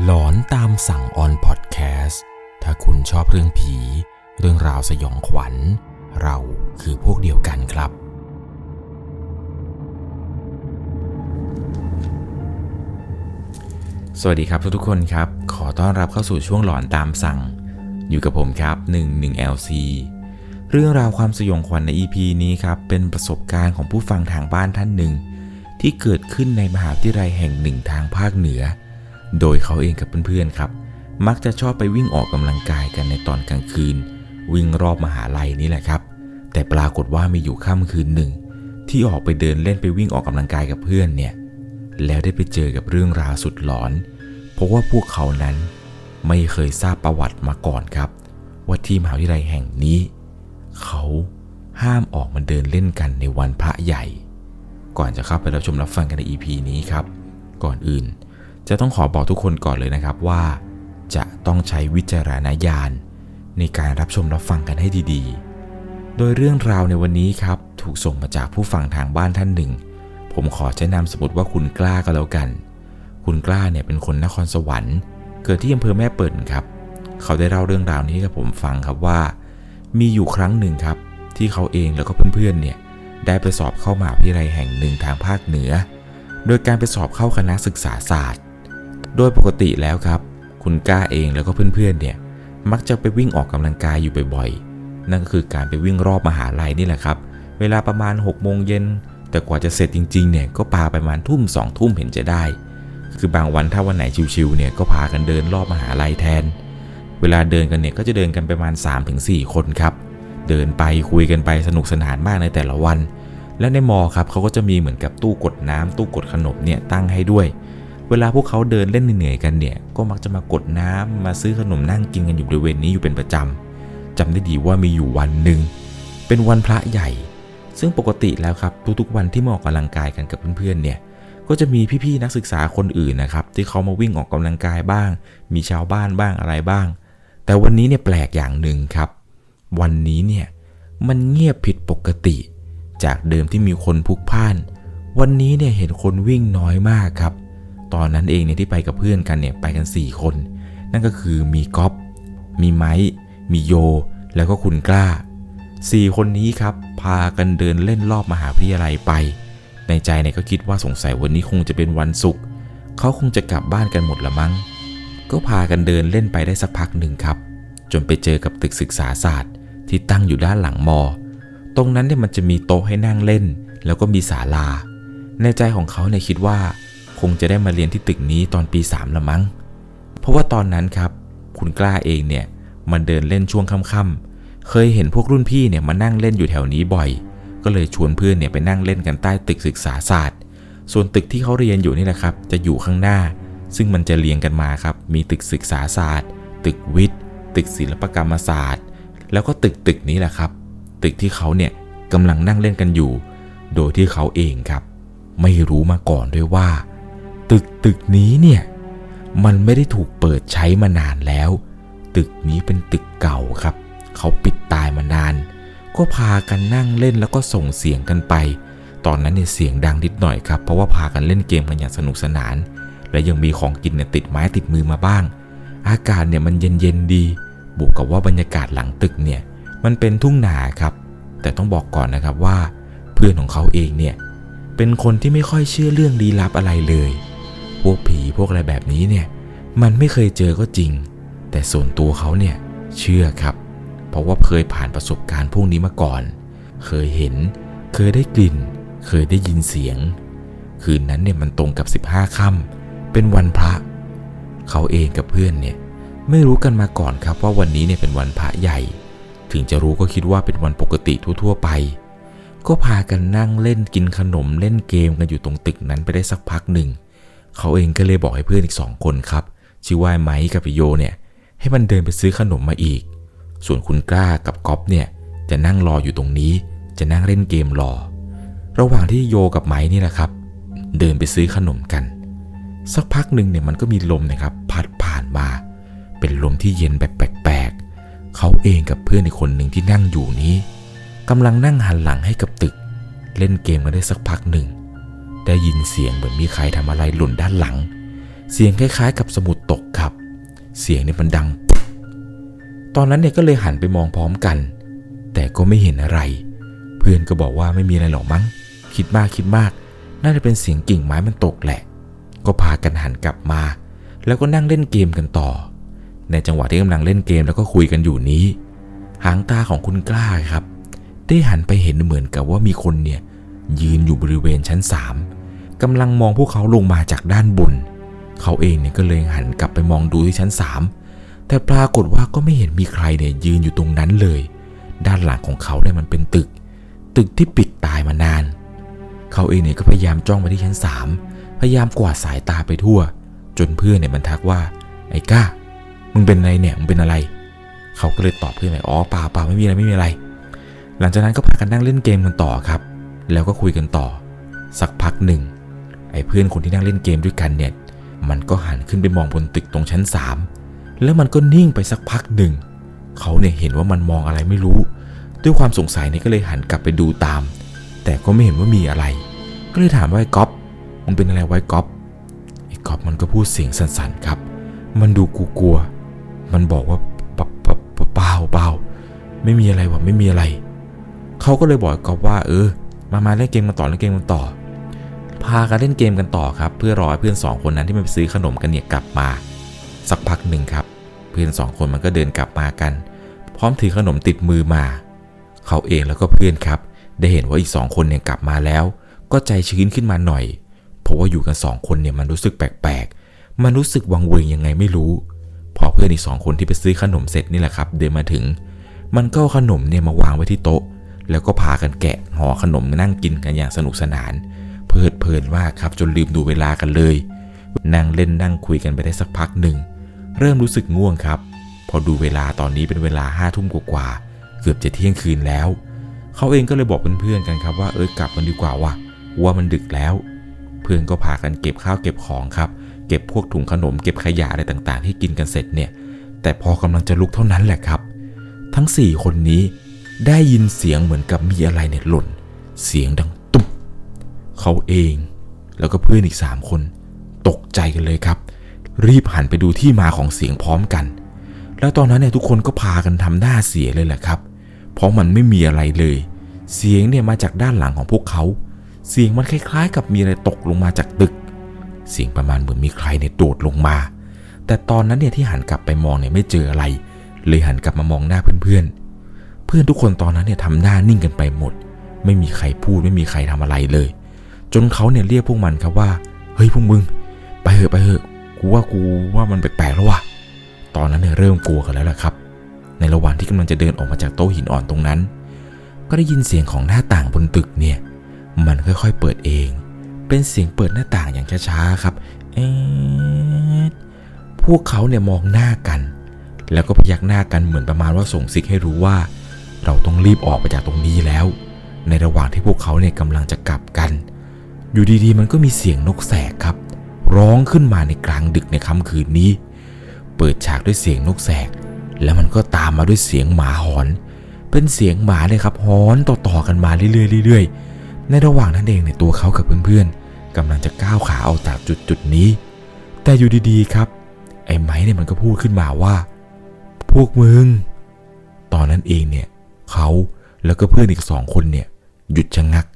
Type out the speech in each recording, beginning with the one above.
หลอนตามสั่งออนพอดแคสต์ถ้าคุณชอบเรื่องผี เรื่องราวสยองขวัญ เราคือพวกเดียวกันครับ สวัสดีครับทุกๆคนครับ ขอต้อนรับเข้าสู่ช่วงหลอนตามสั่ง อยู่กับผมครับ 11LC เรื่องราวความสยองขวัญใน EP นี้ครับ เป็นประสบการณ์ของผู้ฟังทางบ้านท่านหนึ่ง ที่เกิดขึ้นในมหาวิทยาลัยแห่งหนึ่งทางภาคเหนือ โดยเขาเองกับเพื่อนๆครับ มักจะชอบไปวิ่งออกกำลังกายกันในตอนกลางคืน วิ่งรอบมหาลัยนี่แหละครับ แต่ปรากฏว่ามีอยู่ค่ำคืนหนึ่ง ที่ออกไปเดินเล่นไปวิ่งออกกำลังกายกับเพื่อนเนี่ยแล้วได้ไปเจอกับเรื่องราวสุดหลอน เพราะว่าพวกเขานั้นไม่เคยทราบประวัติมาก่อนครับ ว่าที่มหาวิทยาลัยแห่งนี้ เขาห้ามออกมาเดินเล่นกันในวันพระใหญ่ ก่อนจะเข้าไปรับชมรับฟังกันใน EP นี้ครับ ก่อนอื่น จะต้องขอบอกทุกคนก่อนเลยนะครับว่า จะต้องใช้วิจารณญาณในการรับชมรับฟังกันให้ดีๆ โดยเรื่องราวในวันนี้ครับ ถูกส่งมาจากผู้ฟังทางบ้านท่านหนึ่ง ผมขอใช้นามสมมติว่าคุณกล้าก็แล้วกัน คุณกล้าเนี่ยเป็นคนนครสวรรค์ เกิดที่อำเภอแม่เปิ่นครับ เขาได้เล่าเรื่องราวนี้ให้กับผมฟังครับว่า มีอยู่ครั้งหนึ่งครับ ที่เขาเองแล้วก็เพื่อนๆเนี่ยได้ไปสอบเข้ามหาวิทยาลัยแห่งหนึ่งทางภาคเหนือ โดยการไปสอบเข้าคณะศึกษาศาสตร์ โดยปกติแล้วครับ คุณก้าเองแล้วก็เพื่อนๆเนี่ยมักจะไปวิ่งออกกำลังกายอยู่บ่อยๆ นั่นก็คือการไปวิ่งรอบมหาลัยนี่แหละครับ เวลาประมาณ6โมงเย็น แต่กว่าจะเสร็จจริงๆ เนี่ยก็ปาไปประมาณทุ่มสองทุ่มเห็นจะได้ คือบางวันถ้าวันไหนชิวๆ เนี่ยก็พากันเดินรอบมหาลัยแทน เวลาเดินกันเนี่ยก็จะเดินกันประมาณ 3-4 คนครับ เดินไปคุยกันไปสนุกสนานมากในแต่ละวัน และในมอครับเขาก็จะมีเหมือนกับตู้กดน้ำตู้กดขนมเนี่ยตั้งให้ด้วย เวลาพวกเขาเดินเล่นเหนื่อยๆกันเนี่ย ก็มักจะมากดน้ำมาซื้อขนมนั่งกินกันอยู่บริเวณนี้อยู่เป็นประจำจำได้ดีว่ามีอยู่วันหนึ่งเป็นวันพระใหญ่ ซึ่งปกติแล้วครับทุกๆวันที่มาออกกำลังกายกันกับเพื่อนๆเนี่ยก็จะมีพี่ๆนักศึกษาคนอื่นนะครับ ที่เขามาวิ่งออกกำลังกายบ้าง มีชาวบ้านบ้างอะไรบ้าง แต่วันนี้เนี่ยแปลกอย่างหนึ่งครับ วันนี้เนี่ยมันเงียบผิดปกติ จากเดิมที่มีคนพลุกพล่าน วันนี้เนี่ยเห็นคนวิ่งน้อยมากครับ ตอนนั้นเองเนี่ยที่ไปกับเพื่อนกันเนี่ยไปกัน 4 คน นั่นก็คือมีก๊อฟมีไม้มีโย แล้วก็คุณกล้า 4 คนนี้ครับ พากันเดินเล่นรอบมหาวิทยาลัยไป ในใจเนี่ยก็คิดว่าสงสัยวันนี้คงจะเป็นวันศุกร์เขาคงจะกลับบ้านกันหมดละมั้ง ก็พากันเดินเล่นไปได้สักพักหนึ่งครับ จนไปเจอกับตึกศึกษาศาสตร์ ที่ตั้งอยู่ด้านหลังมอ ตรงนั้นเนี่ยมันจะมีโต๊ะให้นั่งเล่น แล้วก็มีศาลา ในใจของเขาเนี่ยคิดว่า คงจะได้มาเรียนที่ตึกนี้ตอนปี 3 ละมั้ง เพราะว่าตอนนั้นครับ คุณกล้าเองเนี่ย มันเดินเล่นช่วงค่ำๆ เคยเห็นพวกรุ่นพี่เนี่ยมานั่งเล่นอยู่แถวนี้บ่อย ก็เลยชวนเพื่อนเนี่ยไปนั่งเล่นกันใต้ตึกศึกษาศาสตร์ ส่วนตึกที่เขาเรียนอยู่นี่แหละครับ จะอยู่ข้างหน้า ซึ่งมันจะเรียงกันมาครับ มีตึกศึกษาศาสตร์ ตึกวิทย์ ตึกศิลปกรรมศาสตร์ แล้วก็ตึกตึกนี้แหละครับ ตึกที่เขาเนี่ยกำลังนั่งเล่นกันอยู่ โดยที่เขาเองครับ ไม่รู้มาก่อนด้วยว่า ตึกตึกนี้เนี่ย มันไม่ได้ถูกเปิดใช้มานานแล้ว ตึกนี้เป็นตึกเก่าครับ เขาปิดตายมานาน ก็พากันนั่งเล่นแล้วก็ส่งเสียงกันไป ตอนนั้นเนี่ยเสียงดังนิดหน่อยครับ เพราะว่าพากันเล่นเกมกันอย่างสนุกสนาน และยังมีของกินเนี่ยติดไม้ติดมือมาบ้าง อากาศเนี่ยมันเย็นๆดีบวกกับว่าบรรยากาศหลังตึกเนี่ย มันเป็นทุ่งนาครับ แต่ต้องบอกก่อนนะครับว่า เพื่อนของเขาเองเนี่ยเป็นคนที่ไม่ค่อยเชื่อเรื่องลี้ลับอะไรเลย พวกผีพวกอะไรแบบนี้เนี่ย มันไม่เคยเจอก็จริง แต่ส่วนตัวเขาเนี่ยเชื่อครับ เพราะว่าเคยผ่านประสบการณ์พวกนี้มาก่อน เคยเห็น เคยได้กลิ่น เคยได้ยินเสียง คืนนั้นเนี่ยมันตรงกับ 15ค่ำเป็นวันพระ เขาเองกับเพื่อนเนี่ยไม่รู้กันมาก่อนครับว่าวันนี้เนี่ยเป็นวันพระใหญ่ ถึงจะรู้ก็คิดว่าเป็นวันปกติทั่ว ๆ ไป ก็พากันนั่งเล่นกินขนมเล่นเกมกันอยู่ตรงตึกนั้นไปได้สักพักหนึ่ง เขาเองก็เลยบอกให้เพื่อนอีกสองคนครับ ชื่อว่าไมค์กับโยเนี่ยให้มันเดินไปซื้อขนมมาอีก ส่วนคุณกล้ากับก๊อฟเนี่ยจะนั่งรออยู่ตรงนี้ จะนั่งเล่นเกมรอ ระหว่างที่โยกับไม้นี่แหละครับ เดินไปซื้อขนมกัน สักพักหนึ่งเนี่ยมันก็มีลมนะครับ พัดผ่านมา เป็นลมที่เย็นแบบแปลกๆเขาเองกับเพื่อนอีกคนหนึ่งที่นั่งอยู่นี้กำลังนั่งหันหลังให้กับตึก เล่นเกมกันได้สักพักหนึ่ง ได้ยินเสียงเหมือนมีใครทำอะไรหล่นด้านหลัง เสียงคล้ายๆ กับสมุดตกครับ เสียงเนี่ยมันดัง ตอนนั้นเนี่ยก็เลยหันไปมองพร้อมกัน แต่ก็ไม่เห็นอะไร เพื่อนก็บอกว่าไม่มีอะไรหรอกมั้ง คิดมากคิดมาก น่าจะเป็นเสียงกิ่งไม้มันตกแหละ ก็พากันหันกลับมา แล้วก็นั่งเล่นเกมกันต่อ ในจังหวะที่กำลังเล่นเกมแล้วก็คุยกันอยู่นี้ หางตาของคุณกล้าครับ ได้หันไปเห็นเหมือนกับว่ามีคนเนี่ย ยืนอยู่บริเวณชั้นสามกำลังมองพวกเขาลงมาจากด้านบน เขาเองเนี่ยก็เลยหันกลับไปมองดูที่ชั้นสามแต่ปรากฏว่าก็ไม่เห็นมีใครเนี่ยยืนอยู่ตรงนั้นเลย ด้านหลังของเขาเนี่ยมันเป็นตึก ตึกที่ปิดตายมานาน เขาเองเนี่ยก็พยายามจ้องไปที่ชั้นสามพยายามกวาดสายตาไปทั่ว จนเพื่อนเนี่ยมันทักว่า ไอ้ก้า มึงเป็นอะไรเนี่ยมึงเป็นอะไร เขาก็เลยตอบเพื่อนไปอ๋อเปล่าเปล่าไม่มีอะไรไม่มีอะไร หลังจากนั้นก็พากันนั่งเล่นเกมกันต่อครับ แล้วก็คุยกันต่อ สักพักหนึ่ง ไอ้เพื่อนคนที่นั่งเล่นเกมด้วยกันเนี่ย มันก็หันขึ้นไปมองบนตึกตรงชั้นสามแล้วมันก็นิ่งไปสักพักหนึ่ง เขาเนี่ยเห็นว่ามันมองอะไรไม่รู้ ด้วยความสงสัยเนี่ยก็เลยหันกลับไปดูตาม แต่ก็ไม่เห็นว่ามีอะไร ก็เลยถามว่าไอ้ก๊อฟมึงเป็นอะไรไว้ก๊อฟไอ้ก๊อฟมันก็พูดเสียงสั่นๆครับ มันดูกลัวๆมันบอกว่าเปล่าเปล่าเปล่าเปล่าไม่มีอะไรวะไม่มีอะไร เขาก็เลยบอกก๊อฟว่า เออ มามาเล่นเกมกันต่อเล่นเกมกันต่อ พากันเล่นเกมกันต่อครับ เพื่อรอให้เพื่อนสองคนนั้นที่มันไปซื้อขนมกันเนี่ยกลับมา สักพักหนึ่งครับ เพื่อนสองคนมันก็เดินกลับมากัน พร้อมถือขนมติดมือมา เขาเองแล้วก็เพื่อนครับ ได้เห็นว่าอีกสองคนเนี่ยกลับมาแล้ว ก็ใจชื้นขึ้นมาหน่อย เพราะว่าอยู่กันสองคนเนี่ยมันรู้สึกแปลกๆ มันรู้สึกวังเวงยังไงไม่รู้ พอเพื่อนอีกสองคนที่ไปซื้อขนมเสร็จนี่แหละครับ เดินมาถึง มันก็ขนมเนี่ยมาวางไว้ที่โต๊ะ แล้วก็พากันแกะห่อขนมนั่งกินกันอย่างสนุกสนาน เพลิดเพลินมาครับจนลืมดูเวลากันเลย นั่งเล่นนั่งคุยกันไปได้สักพักหนึ่ง เริ่มรู้สึกง่วงครับ พอดูเวลาตอนนี้เป็นเวลาห้าทุ่มกว่าๆเกือบจะเที่ยงคืนแล้ว เขาเองก็เลยบอกเพื่อนๆกันครับว่าเออกลับกันดีกว่าว่ะว่ามันดึกแล้ว เพื่อนก็พากันเก็บข้าวเก็บของครับ เก็บพวกถุงขนมเก็บขยะอะไรต่างๆ ที่กินกันเสร็จเนี่ย แต่พอกำลังจะลุกเท่านั้นแหละครับ ทั้ง 4 คนนี้ ได้ยินเสียงเหมือนกับมีอะไรเนี่ยหล่น เสียงดังตุ๊บเขาเองแล้วก็เพื่อนอีก3คน ตกใจกันเลยครับ รีบหันไปดูที่มาของเสียงพร้อมกัน แล้วตอนนั้นเนี่ยทุกคนก็พากันทำหน้าเสียเลยแหละครับ เพราะมันไม่มีอะไรเลย เสียงเนี่ยมาจากด้านหลังของพวกเขา เสียงมันคล้าย ๆ กับมีอะไรตกลงมาจากตึก เสียงประมาณเหมือนมีใครเนี่ยโดดลงมา แต่ตอนนั้นเนี่ยที่หันกลับไปมองเนี่ยไม่เจออะไร เลยหันกลับมามองหน้าเพื่อนๆ พื่อนทุกคนตอนนั้นเนี่ยทำหน้านิ่งกันไปหมด ไม่มีใครพูดไม่มีใครทำอะไรเลย จนเขาเนี่ยเรียกพวกมันครับว่า เฮ้ยพวกมึง ไปเถอะไปเถอะกูว่ากูว่ามันแปลกๆแล้วว่ะตอนนั้นเนี่ยเริ่มกลัวกันแล้วล่ะครับ ในระหว่างที่กำลังจะเดินออกมาจากโต๊ะหินอ่อนตรงนั้น ก็ได้ยินเสียงของหน้าต่างบนตึกเนี่ย มันค่อยๆเปิดเอง เป็นเสียงเปิดหน้าต่างอย่างช้าๆครับเอ๊พวกเขาเนี่ยมองหน้ากัน แล้วก็พยักหน้ากันเหมือนประมาณว่าส่งซิกให้รู้ว่า เราต้องรีบออกไปจากตรงนี้แล้ว ในระหว่างที่พวกเขาเนี่ยกำลังจะกลับกัน อยู่ดีๆ มันก็มีเสียงนกแสกครับ ร้องขึ้นมาในกลางดึกในค่ำคืนนี้ เปิดฉากด้วยเสียงนกแสก แล้วมันก็ตามมาด้วยเสียงหมาหอน เป็นเสียงหมาเลยครับหอนต่อๆกันมาเรื่อยๆเรื่อยในระหว่างนั้นเองเนี่ยตัวเขากับเพื่อนๆกำลังจะก้าวขาออกจากจุดจุดๆนี้ แต่อยู่ดีๆครับ ไอ้ไม้เนี่ยมันก็พูดขึ้นมาว่า พวกมึง ตอนนั้นเองเนี่ย เขาแล้วก็เพื่อนอีกสองคนเนี่ยหยุดชะงัก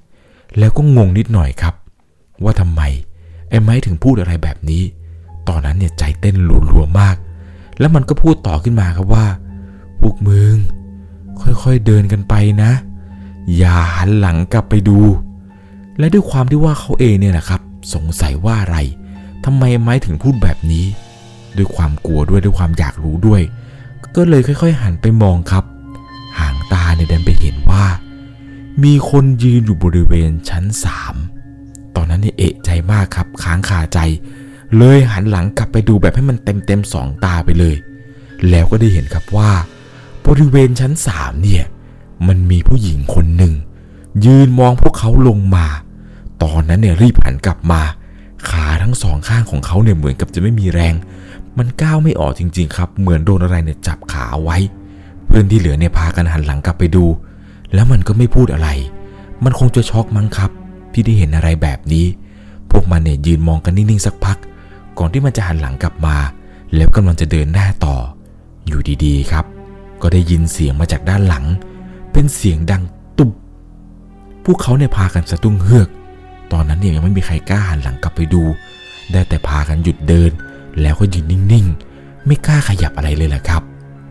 แล้วก็งงนิดหน่อยครับ ว่าทำไมไอ้ไม้ถึงพูดอะไรแบบนี้ ตอนนั้นเนี่ยใจเต้นรัวๆมาก แล้วมันก็พูดต่อขึ้นมาครับว่าพวกมึงค่อยๆเดินกันไปนะ อย่าหันหลังกลับไปดู และด้วยความที่ว่าเขาเองเนี่ยนะครับ สงสัยว่าอะไรทำไมไม้ถึงพูดแบบนี้ ด้วยความกลัวด้วยด้วยความอยากรู้ด้วย ก็เลยค่อย ๆ หันไปมองครับ หางตาเนี่ยดันไปเห็นว่า มีคนยืนอยู่บริเวณชั้นสามตอนนั้นเนี่ยเอะใจมากครับค้างคาใจ เลยหันหลังกลับไปดูแบบให้มันเต็มเต็มๆสองตาไปเลย แล้วก็ได้เห็นครับว่า บริเวณชั้นสามเนี่ยมันมีผู้หญิงคนหนึ่ง ยืนมองพวกเขาลงมา ตอนนั้นเนี่ยรีบหันกลับมา ขาทั้งสองข้างของเขาเนี่ยเหมือนกับจะไม่มีแรง มันก้าวไม่ออกจริง ๆ ครับ เหมือนโดนอะไรเนี่ยจับขาไว้ เพื่อนที่เหลือเนี่ยพากันหันหลังกลับไปดู แล้วมันก็ไม่พูดอะไร มันคงจะช็อกมั้งครับ ที่ได้เห็นอะไรแบบนี้ พวกมันเนี่ยยืนมองกันนิ่งๆสักพัก ก่อนที่มันจะหันหลังกลับมา แล้วกำลังจะเดินหน้าต่อ อยู่ดีๆครับ ก็ได้ยินเสียงมาจากด้านหลัง เป็นเสียงดังตุบพวกเขาเนี่ยพากันสะดุ้งเฮือก ตอนนั้นเนี่ยยังไม่มีใครกล้าหันหลังกลับไปดู ได้แต่พากันหยุดเดิน แล้วก็ยืนนิ่งๆ ไม่กล้าขยับอะไรเลยแหละครับ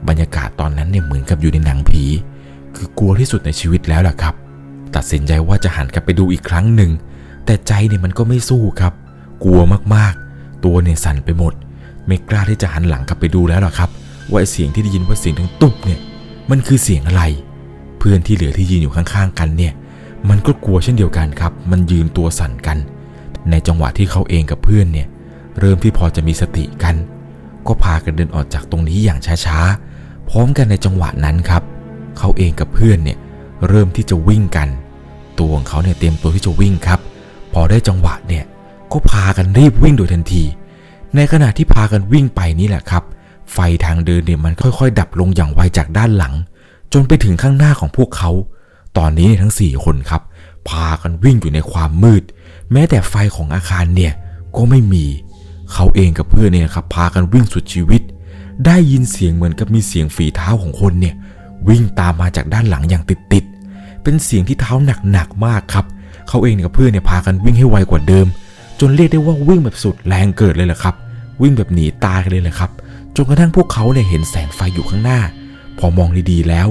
บรรยากาศตอนนั้นเนี่ยเหมือนกับอยู่ในหนังผี คือกลัวที่สุดในชีวิตแล้วล่ะครับ ตัดสินใจว่าจะหันกลับไปดูอีกครั้งหนึ่ง แต่ใจเนี่ยมันก็ไม่สู้ครับ กลัวมากๆ ตัวเนี่ยสั่นไปหมด ไม่กล้าที่จะหันหลังกลับไปดูแล้วล่ะครับ ว่าไอเสียงที่ได้ยินว่าเสียงดังตุ๊บเนี่ย มันคือเสียงอะไร เพื่อนที่เหลือที่ยืนอยู่ข้างๆ กันเนี่ย มันก็กลัวเช่นเดียวกันครับ มันยืนตัวสั่นกัน ในจังหวะที่เขาเองกับเพื่อนเนี่ย เริ่มที่พอจะมีสติกัน ก็พากันเดินออกจากตรงนี้อย่างช้าๆ พร้อมกันในจังหวะนั้นครับ เขาเองกับเพื่อนเนี่ยเริ่มที่จะวิ่งกัน ตัวของเขาเนี่ยเตรียมตัวที่จะวิ่งครับ พอได้จังหวะเนี่ยก็พากันรีบวิ่งโดยทันที ในขณะที่พากันวิ่งไปนี่แหละครับ ไฟทางเดินเนี่ยมันค่อยๆ ดับลงอย่างไวจากด้านหลัง จนไปถึงข้างหน้าของพวกเขา ตอนนี้ทั้ง 4 คนครับ พากันวิ่งอยู่ในความมืด แม้แต่ไฟของอาคารเนี่ยก็ไม่มี เขาเองกับเพื่อนเนี่ยครับพากันวิ่งสุดชีวิต ได้ยินเสียงเหมือนกับมีเสียงฝีเท้าของคนเนี่ย วิ่งตามมาจากด้านหลังอย่างติดๆเป็นเสียงที่เท้าหนักๆมากครับเขาเองกับเพื่อนเนี่ยพากันวิ่งให้ไวกว่าเดิม จนเรียกได้ว่าวิ่งแบบสุดแรงเกิดเลยแหละครับ วิ่งแบบหนีตายกันเลยแหละครับจนกระทั่งพวกเขาเนี่ยเห็นแสงไฟอยู่ข้างหน้า พอมองดีๆแล้ว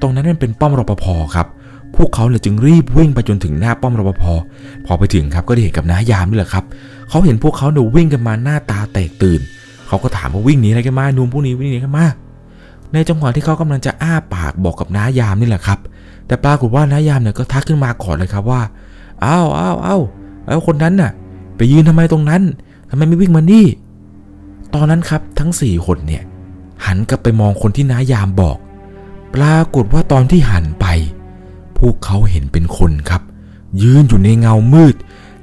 ตรงนั้นมันเป็นป้อมรปภครับ พวกเขาเลยจึงรีบวิ่งไปจนถึงหน้าป้อมรปภพอไปถึงครับก็ได้เห็นกับน้ายามนี่แหละครับเขาเห็นพวกเขาเนี่ยวิ่งกันมาหน้าตาแตกตื่น เขาก็ถามว่าวิ่งหนีอะไรกันมาหนุ่มพวกนี้วิ่งหนีกันมาในจังหวะที่เขากำลังจะอ้าปากบอกกับน้ายามนี่แหละครับ แต่ปรากฏว่าน้ายามเนี่ยก็ทักขึ้นมาก่อนเลยครับว่าอ้าวอ้าวอ้าวแล้วคนนั้นน่ะ ไปยืนทำไมตรงนั้นทำไมไม่วิ่งมานี่ ตอนนั้นครับทั้งสี่คนเนี่ย หันกลับไปมองคนที่น้ายามบอก ปรากฏว่าตอนที่หันไป พวกเขาเห็นเป็นคนครับ ยืนอยู่ในเงามืด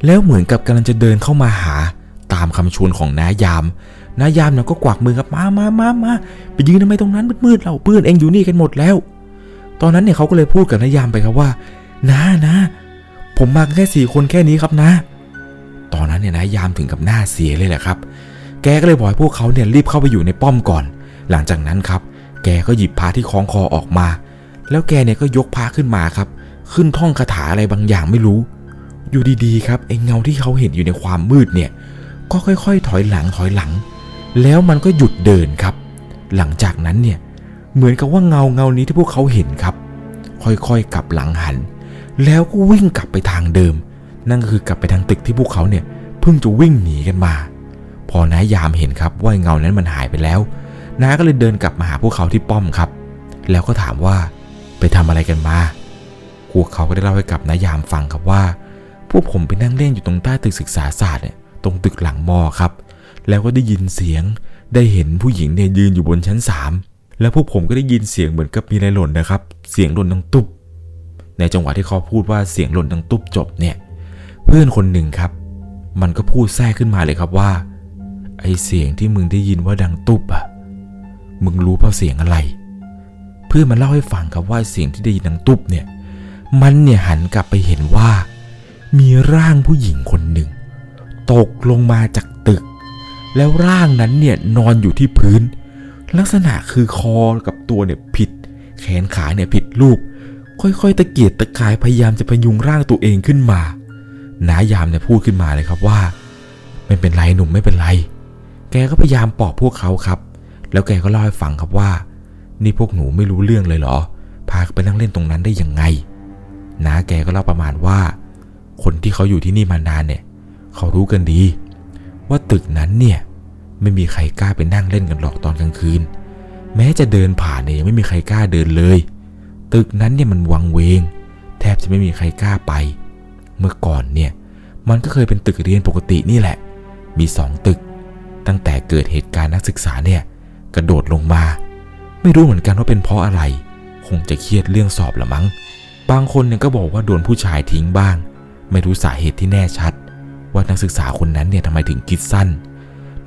แล้วเหมือนกับกำลังจะเดินเข้ามาหาตามคำชวนของน้ายาม นายามเนี่ยก็กวักมือครับ มามามามาไปยืนทำไมตรงนั้นมืดๆเราเพื่อนเองอยู่นี่กันหมดแล้ว ตอนนั้นเนี่ยเขาก็เลยพูดกับนายามไปครับว่าน้านะผมมาแค่สี่คนแค่นี้ครับนะ ตอนนั้นเนี่ยนายามถึงกับหน้าเสียเลยแหละครับ แกก็เลยบอกให้พวกเขาเนี่ยรีบเข้าไปอยู่ในป้อมก่อน หลังจากนั้นครับ แกก็หยิบพระที่คล้องคอออกมา แล้วแกเนี่ยก็ยกพระขึ้นมาครับ ขึ้นท่องคาถาอะไรบางอย่างไม่รู้ อยู่ดีๆ ครับไอ้เงาที่เขาเห็นอยู่ในความมืดเนี่ย ก็ค่อย ๆ ถอยหลังถอยหลัง แล้วมันก็หยุดเดินครับ หลังจากนั้นเนี่ยเหมือนกับว่าเงาเงานี้ที่พวกเขาเห็นครับ ค่อยๆกลับหลังหัน แล้วก็วิ่งกลับไปทางเดิม นั่นก็คือกลับไปทางตึกที่พวกเขาเนี่ยเพิ่งจะวิ่งหนีกันมา พอนายยามเห็นครับว่าเงานั้นมันหายไปแล้วน้าก็เลยเดินกลับมาหาพวกเขาที่ป้อมครับ แล้วก็ถามว่าไปทำอะไรกันมาพวกเขาก็ได้เล่าให้กับน้ายามฟังครับว่า พวกผมไปนั่งเล่นอยู่ตรงใต้ตึกศึกษาศาสตร์เนี่ยตรงตึกหลังมอครับ แล้วก็ได้ยินเสียงได้เห็นผู้หญิงเนี่ยยืนอยู่บนชั้นสามแล้วพวกผมก็ได้ยินเสียงเหมือนกับมีอะไรหล่นนะครับ เสียงหล่นดังตุ๊บ ในจังหวะที่เขาพูดว่าเสียงหล่นดังตุ๊บจบเนี่ย เพื่อนคนหนึ่งครับ มันก็พูดแทรกขึ้นมาเลยครับว่า ไอเสียงที่มึงได้ยินว่าดังตุ๊บอะมึงรู้เปล่าเสียงอะไร เพื่อนมันเล่าให้ฟังครับว่าเสียงที่ได้ยินดังตุ๊บเนี่ย มันเนี่ยหันกลับไปเห็นว่า มีร่างผู้หญิงคนหนึ่งตกลงมาจาก แล้วร่างนั้นเนี่ยนอนอยู่ที่พื้น ลักษณะคือคอกับตัวเนี่ยผิด แขนขาเนี่ยผิดรูป ค่อยๆ ตะเกียกตะกายพยายามจะพยุงร่างตัวเองขึ้นมานายามเนี่ยพูดขึ้นมาเลยครับว่าไม่เป็นไรหนุ่มไม่เป็นไร แกก็พยายามปลอบพวกเขาครับ แล้วแกก็เล่าให้ฟังครับว่า นี่พวกหนูไม่รู้เรื่องเลยเหรอ พาไปนั่งเล่นตรงนั้นได้ยังไงนาแกก็เล่าประมาณว่า คนที่เขาอยู่ที่นี่มานานเนี่ย เขารู้กันดี ว่าตึกนั้นเนี่ยไม่มีใครกล้าไปนั่งเล่นกันหรอกตอนกลางคืน แม้จะเดินผ่านเนี่ยยังไม่มีใครกล้าเดินเลย ตึกนั้นเนี่ยมันวังเวง แทบจะไม่มีใครกล้าไป เมื่อก่อนเนี่ยมันก็เคยเป็นตึกเรียนปกตินี่แหละ มีสองตึก ตั้งแต่เกิดเหตุการณ์นักศึกษาเนี่ยกระโดดลงมา ไม่รู้เหมือนกันว่าเป็นเพราะอะไร คงจะเครียดเรื่องสอบละมั้ง บางคนเนี่ยก็บอกว่าโดนผู้ชายทิ้งบ้าง ไม่รู้สาเหตุที่แน่ชัด ว่านักศึกษาคนนั้นเนี่ยทำไมถึงคิดสั้น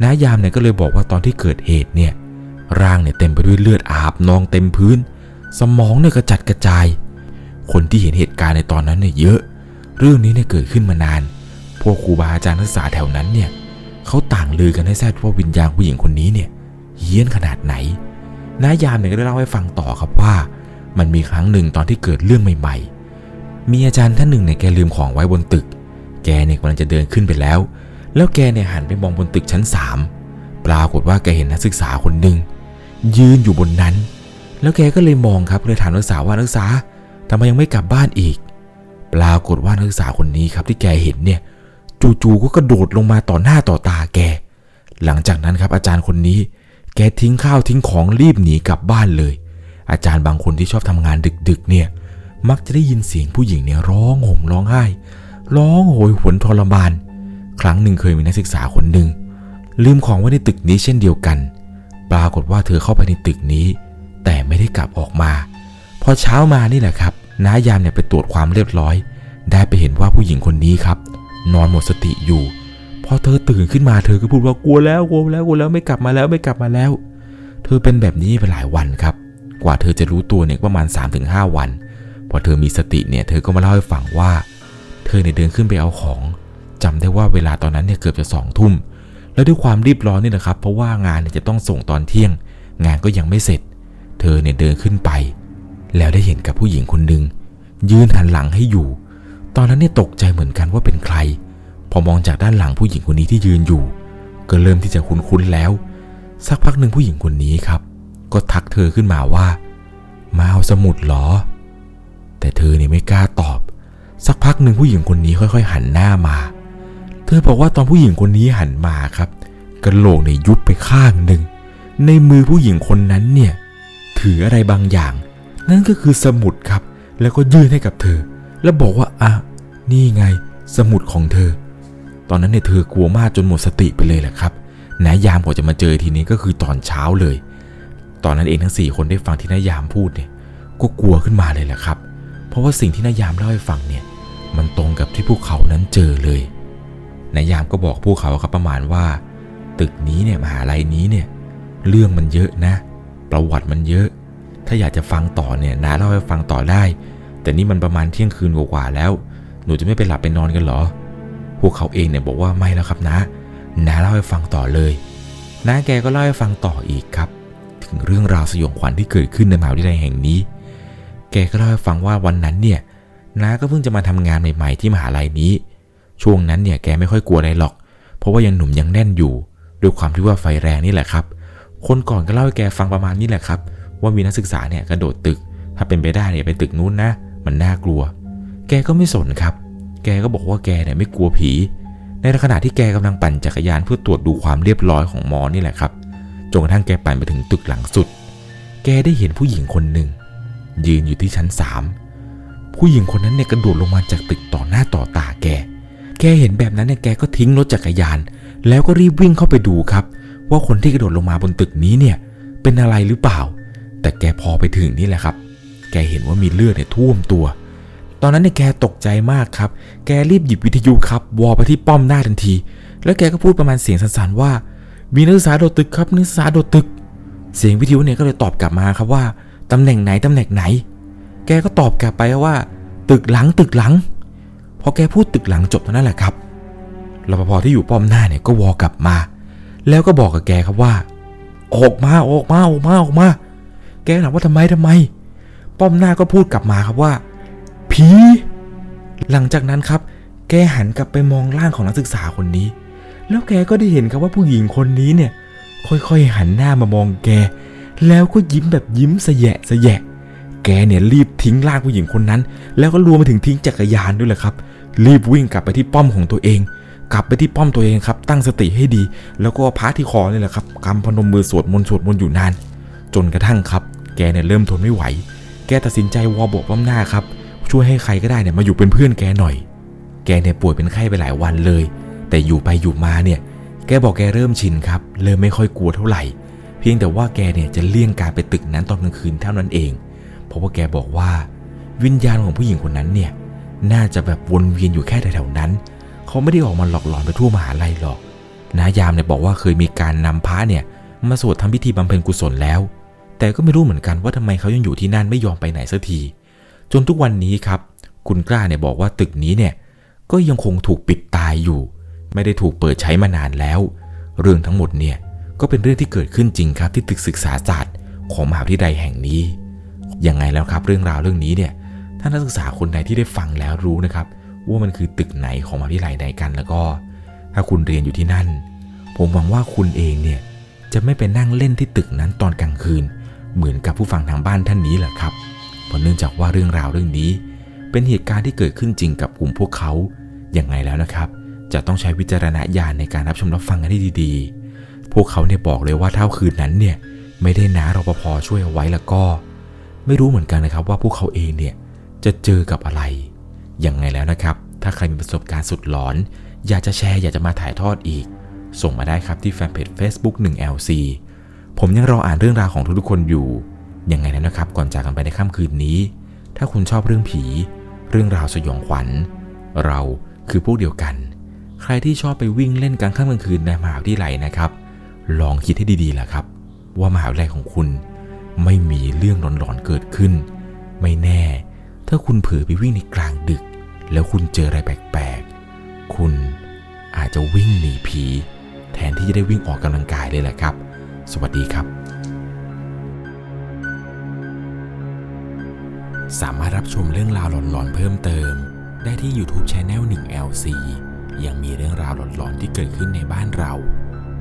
น้ายามเนี่ยก็เลยบอกว่าตอนที่เกิดเหตุเนี่ยร่างเนี่ยเต็มไปด้วยเลือดอาบนองเต็มพื้น สมองเนี่ยกระจัดกระจาย คนที่เห็นเหตุการณ์ในตอนนั้นเนี่ยเยอะ เรื่องนี้เนี่ยเกิดขึ้นมานาน พวกครูบาอาจารย์นักศึกษาแถวนั้นเนี่ยเขาต่างลือกันให้แซดว่าวิญญาณผู้หญิงคนนี้เนี่ยเฮี้ยนขนาดไหนน้ายามเนี่ยก็ได้เล่าให้ฟังต่อครับว่า มันมีครั้งหนึ่งตอนที่เกิดเรื่องใหม่ ๆ มีอาจารย์ท่านหนึ่งเนี่ยแกลืมของไว้บนตึก แกเนี่ยกำลังจะเดินขึ้นไปแล้ว แล้วแกเนี่ยหันไปมองบนตึกชั้นสามปรากฏว่าแกเห็นนักศึกษาคนหนึ่งยืนอยู่บนนั้น แล้วแกก็เลยมองครับเลยถามนักศึกษาว่านักศึกษาทำไมยังไม่กลับบ้านอีก ปรากฏว่านักศึกษาคนนี้ครับที่แกเห็นเนี่ยจู่ๆก็กระโดดลงมาต่อหน้าต่อตาแก หลังจากนั้นครับอาจารย์คนนี้ แกทิ้งข้าวทิ้งของรีบหนีกลับบ้านเลย อาจารย์บางคนที่ชอบทำงานดึกๆเนี่ยมักจะได้ยินเสียงผู้หญิงเนี่ยร้องห่มร้องไห้ ร้องโหยหวนทรมาน ครั้งหนึ่งเคยมีนักศึกษาคนหนึ่ง ลืมของไว้ในตึกนี้เช่นเดียวกัน ปรากฏว่าเธอเข้าไปในตึกนี้ แต่ไม่ได้กลับออกมา พอเช้ามานี่แหละครับน้ายามเนี่ยไปตรวจความเรียบร้อย ได้ไปเห็นว่าผู้หญิงคนนี้ครับ นอนหมดสติอยู่ พอเธอตื่นขึ้นมาเธอก็พูดว่ากลัวแล้วกลัวแล้วกลัวแล้วไม่กลับมาแล้วไม่กลับมาแล้ว เธอเป็นแบบนี้ไปหลายวันครับ กว่าเธอจะรู้ตัวเนี่ยประมาณ 3-5 วัน พอเธอมีสติเนี่ยเธอก็มาเล่าให้ฟังว่า เธอเนี่ยเดินขึ้นไปเอาของจำได้ว่าเวลาตอนนั้นเนี่ยเกือบจะสองทุ่ม แล้วด้วยความรีบร้อนนี่นะครับ เพราะว่างานเนี่ยจะต้องส่งตอนเที่ยง งานก็ยังไม่เสร็จ เธอเนี่ยเดินขึ้นไป แล้วได้เห็นกับผู้หญิงคนหนึ่งยืนหันหลังให้อยู่ ตอนนั้นเนี่ยตกใจเหมือนกันว่าเป็นใคร พอมองจากด้านหลังผู้หญิงคนนี้ที่ยืนอยู่ ก็เริ่มที่จะคุ้นๆแล้ว สักพักหนึ่งผู้หญิงคนนี้ครับ ก็ทักเธอขึ้นมาว่า มาเอาสมุดเหรอ แต่เธอเนี่ยไม่กล้าตอบ สักพักหนึ่งผู้หญิงคนนี้ค่อย ๆ หันหน้ามา เธอบอกว่าตอนผู้หญิงคนนี้หันมาครับกระโหลกเนี่ยยุบไปข้างหนึ่ง ในมือผู้หญิงคนนั้นเนี่ยถืออะไรบางอย่าง นั่นก็คือสมุดครับ แล้วก็ยื่นให้กับเธอ แล้วบอกว่าอะนี่ไงสมุดของเธอ ตอนนั้นเนี่ยเธอกลัวมากจนหมดสติไปเลยแหละครับนายามกว่าจะมาเจอทีนี้ก็คือตอนเช้าเลย ตอนนั้นเองทั้งสี่คนได้ฟังที่นายามพูดเนี่ยก็กลัวขึ้นมาเลยแหละครับ ราะว่าสิ่งที่นายามเล่าให้ฟังเนี่ย มันตรงกับที่พวกเขานั้นเจอเลยนายามก็บอกพวกเขาครับประมาณว่า ตึกนี้เนี่ยมหาลัยนี้เนี่ย เรื่องมันเยอะนะ ประวัติมันเยอะ ถ้าอยากจะฟังต่อเนี่ยนาเล่าให้ฟังต่อได้ แต่นี่มันประมาณเที่ยงคืนกว่าแล้ว หนูจะไม่ไปหลับไปนอนกันเหรอ พวกเขาเองเนี่ยบอกว่าไม่แล้วครับนะนาเล่าให้ฟังต่อเลยน้าแกก็เล่าให้ฟังต่ออีกครับ ถึงเรื่องราวสยองขวัญที่เกิดขึ้นในมหาวิทยาลัยแห่งนี้ แกก็เล่าให้ฟังว่าวันนั้นเนี่ยน้าก็เพิ่งจะมาทำงานใหม่ๆที่มหาลัยนี้ ช่วงนั้นเนี่ยแกไม่ค่อยกลัวอะไรหรอก เพราะว่ายังหนุ่มยังแน่นอยู่ ด้วยความที่ว่าไฟแรงนี่แหละครับ คนก่อนก็เล่าให้แกฟังประมาณนี้แหละครับ ว่ามีนักศึกษาเนี่ยกระโดดตึก ถ้าเป็นไปได้เนี่ยไปตึกนู้นนะ มันน่ากลัว แกก็ไม่สนครับ แกก็บอกว่าแกเนี่ยไม่กลัวผี ในขณะที่แกกำลังปั่นจักรยานเพื่อตรวจดูความเรียบร้อยของมอนี่แหละครับจนกระทั่งแกปั่นไปถึงตึกหลังสุด แกได้เห็นผู้หญิงคนหนึ่ง ยืนอยู่ที่ชั้นสามผู้หญิงคนนั้นเนี่ยกระโดดลงมาจากตึกต่อหน้าต่อตาแก แกเห็นแบบนั้นเนี่ยแกก็ทิ้งรถจักรยาน แล้วก็รีบวิ่งเข้าไปดูครับ ว่าคนที่กระโดดลงมาบนตึกนี้เนี่ยเป็นอะไรหรือเปล่า แต่แกพอไปถึงนี่แหละครับ แกเห็นว่ามีเลือดเนี่ยท่วมตัว ตอนนั้นเนี่ยแกตกใจมากครับ แกรีบหยิบวิทยุครับ วอไปที่ป้อมหน้าทันที แล้วแกก็พูดประมาณเสียงสั่นๆว่า มีนักศึกษาโดดตึกครับนักศึกษาโดดตึก เสียงวิทยุเนี่ยก็เลยตอบกลับมาครับว่า ตำแหน่งไหนตำแหน่งไหน แกก็ตอบกลับไปว่า ตึกหลังตึกหลัง พอแกพูดตึกหลังจบเท่านั้นแหละครับรปภที่อยู่ป้อมหน้าเนี่ยก็วอกลับมา แล้วก็บอกกับแกครับว่า ออกมาออกมาออกมาออกมา แกถามว่าทำไมทำไม ป้อมหน้าก็พูดกลับมาครับว่า ผี หลังจากนั้นครับ แกหันกลับไปมองร่างของนักศึกษาคนนี้ แล้วแกก็ได้เห็นครับว่าผู้หญิงคนนี้เนี่ย ค่อยๆหันหน้ามามองแก แล้วก็ยิ้มแบบยิ้มสแยะสแยะ แกเนี่ยรีบทิ้งร่างผู้หญิงคนนั้น แล้วก็รวมไปถึงทิ้งจักรยานด้วยแหละครับ รีบวิ่งกลับไปที่ป้อมของตัวเอง กลับไปที่ป้อมตัวเองครับ ตั้งสติให้ดี แล้วก็พระที่คอนี่แหละครับกำพนมมือสวดมนต์สวดมนต์อยู่นาน จนกระทั่งครับ แกเนี่ยเริ่มทนไม่ไหว แกตัดสินใจวอบอกป้อมหน้าครับ ช่วยให้ใครก็ได้เนี่ยมาอยู่เป็นเพื่อนแกหน่อย แกเนี่ยป่วยเป็นไข้ไปหลายวันเลย แต่อยู่ไปอยู่มาเนี่ย แกบอกแกเริ่มชินครับ เริ่มไม่ค่อยกลัวเท่าไหร่ เพียงแต่ว่าแกเนี่ยจะเลี่ยงการไปตึกนั้นตอนกลางคืนเท่านั้นเอง เพราะว่าแกบอกว่า วิญญาณของผู้หญิงคนนั้นเนี่ยน่าจะแบบวนเวียนอยู่แค่แถวๆนั้น เขาไม่ได้ออกมาหลอกหลอนไปทั่วมหาลัยหรอกนายามเนี่ยบอกว่าเคยมีการนำพระเนี่ยมาสวดทำพิธีบำเพ็ญกุศลแล้ว แต่ก็ไม่รู้เหมือนกันว่าทำไมเขายังอยู่ที่นั่นไม่ยอมไปไหนสักที จนทุกวันนี้ครับ คุณกล้าเนี่ยบอกว่าตึกนี้เนี่ยก็ยังคงถูกปิดตายอยู่ ไม่ได้ถูกเปิดใช้มานานแล้ว เรื่องทั้งหมดเนี่ย ก็เป็นเรื่องที่เกิดขึ้นจริงครับที่ตึกศึกษาศาสตร์ของมหาวิทยาลัยแห่งนี้ ยังไงแล้วครับ เรื่องราวเรื่องนี้เนี่ยท่านนักศึกษาคนใดที่ได้ฟังแล้วรู้นะครับ ว่ามันคือตึกไหนของมหาวิทยาลัยใดกันแล้วก็ ถ้าคุณเรียนอยู่ที่นั่น ผมหวังว่าคุณเองเนี่ยจะไม่ไปนั่งเล่นที่ตึกนั้นตอนกลางคืน เหมือนกับผู้ฟังทางบ้านท่านนี้แหละครับ เพราะเนื่องจากว่าเรื่องราวเรื่องนี้ เป็นเหตุการณ์ที่เกิดขึ้นจริงกับกลุ่มพวกเขาอย่างไงแล้วนะครับ จะต้องใช้วิจารณญาณในการรับชมรับฟังกันให้ดีๆ วกเขาเนี่ยบอกเลยว่าถ้าคืนนั้นเนี่ยไม่ได้น้ารปภช่วยเอาไว้แล้วก็ ไม่รู้เหมือนกันนะครับว่าพวกเขาเองเนี่ยจะเจอกับอะไรยังไงแล้วนะครับ ถ้าใครมีประสบการณ์สุดหลอน อยากจะแชร์อยากจะมาถ่ายทอดอีก ส่งมาได้ครับที่แฟนเพจ Facebook 1LC ผมยังรออ่านเรื่องราวของทุกๆคนอยู่ ยังไงแล้วนะครับ ก่อนจากกันไปในค่ำคืนนี้ ถ้าคุณชอบเรื่องผี เรื่องราวสยองขวัญ เราคือพวกเดียวกัน ใครที่ชอบไปวิ่งเล่นกลางค่ำกลางคืนในมหาวิทยาลัยนะครับ ลองคิดให้ดีๆล่ะครับ ว่ามหาวิทยาลัยของคุณไม่มีเรื่องหลอนๆเกิดขึ้น ไม่แน่ ถ้าคุณเผลอไปวิ่งในกลางดึก แล้วคุณเจออะไรแปลกๆ คุณอาจจะวิ่งหนีผี แทนที่จะได้วิ่งออกกำลังกายเลยแหละครับ สวัสดีครับ สามารถรับชมเรื่องราวหลอนๆเพิ่มเติม ได้ที่ YouTube Channel 1 LC ยังมีเรื่องราวหลอนๆที่เกิดขึ้นในบ้านเรา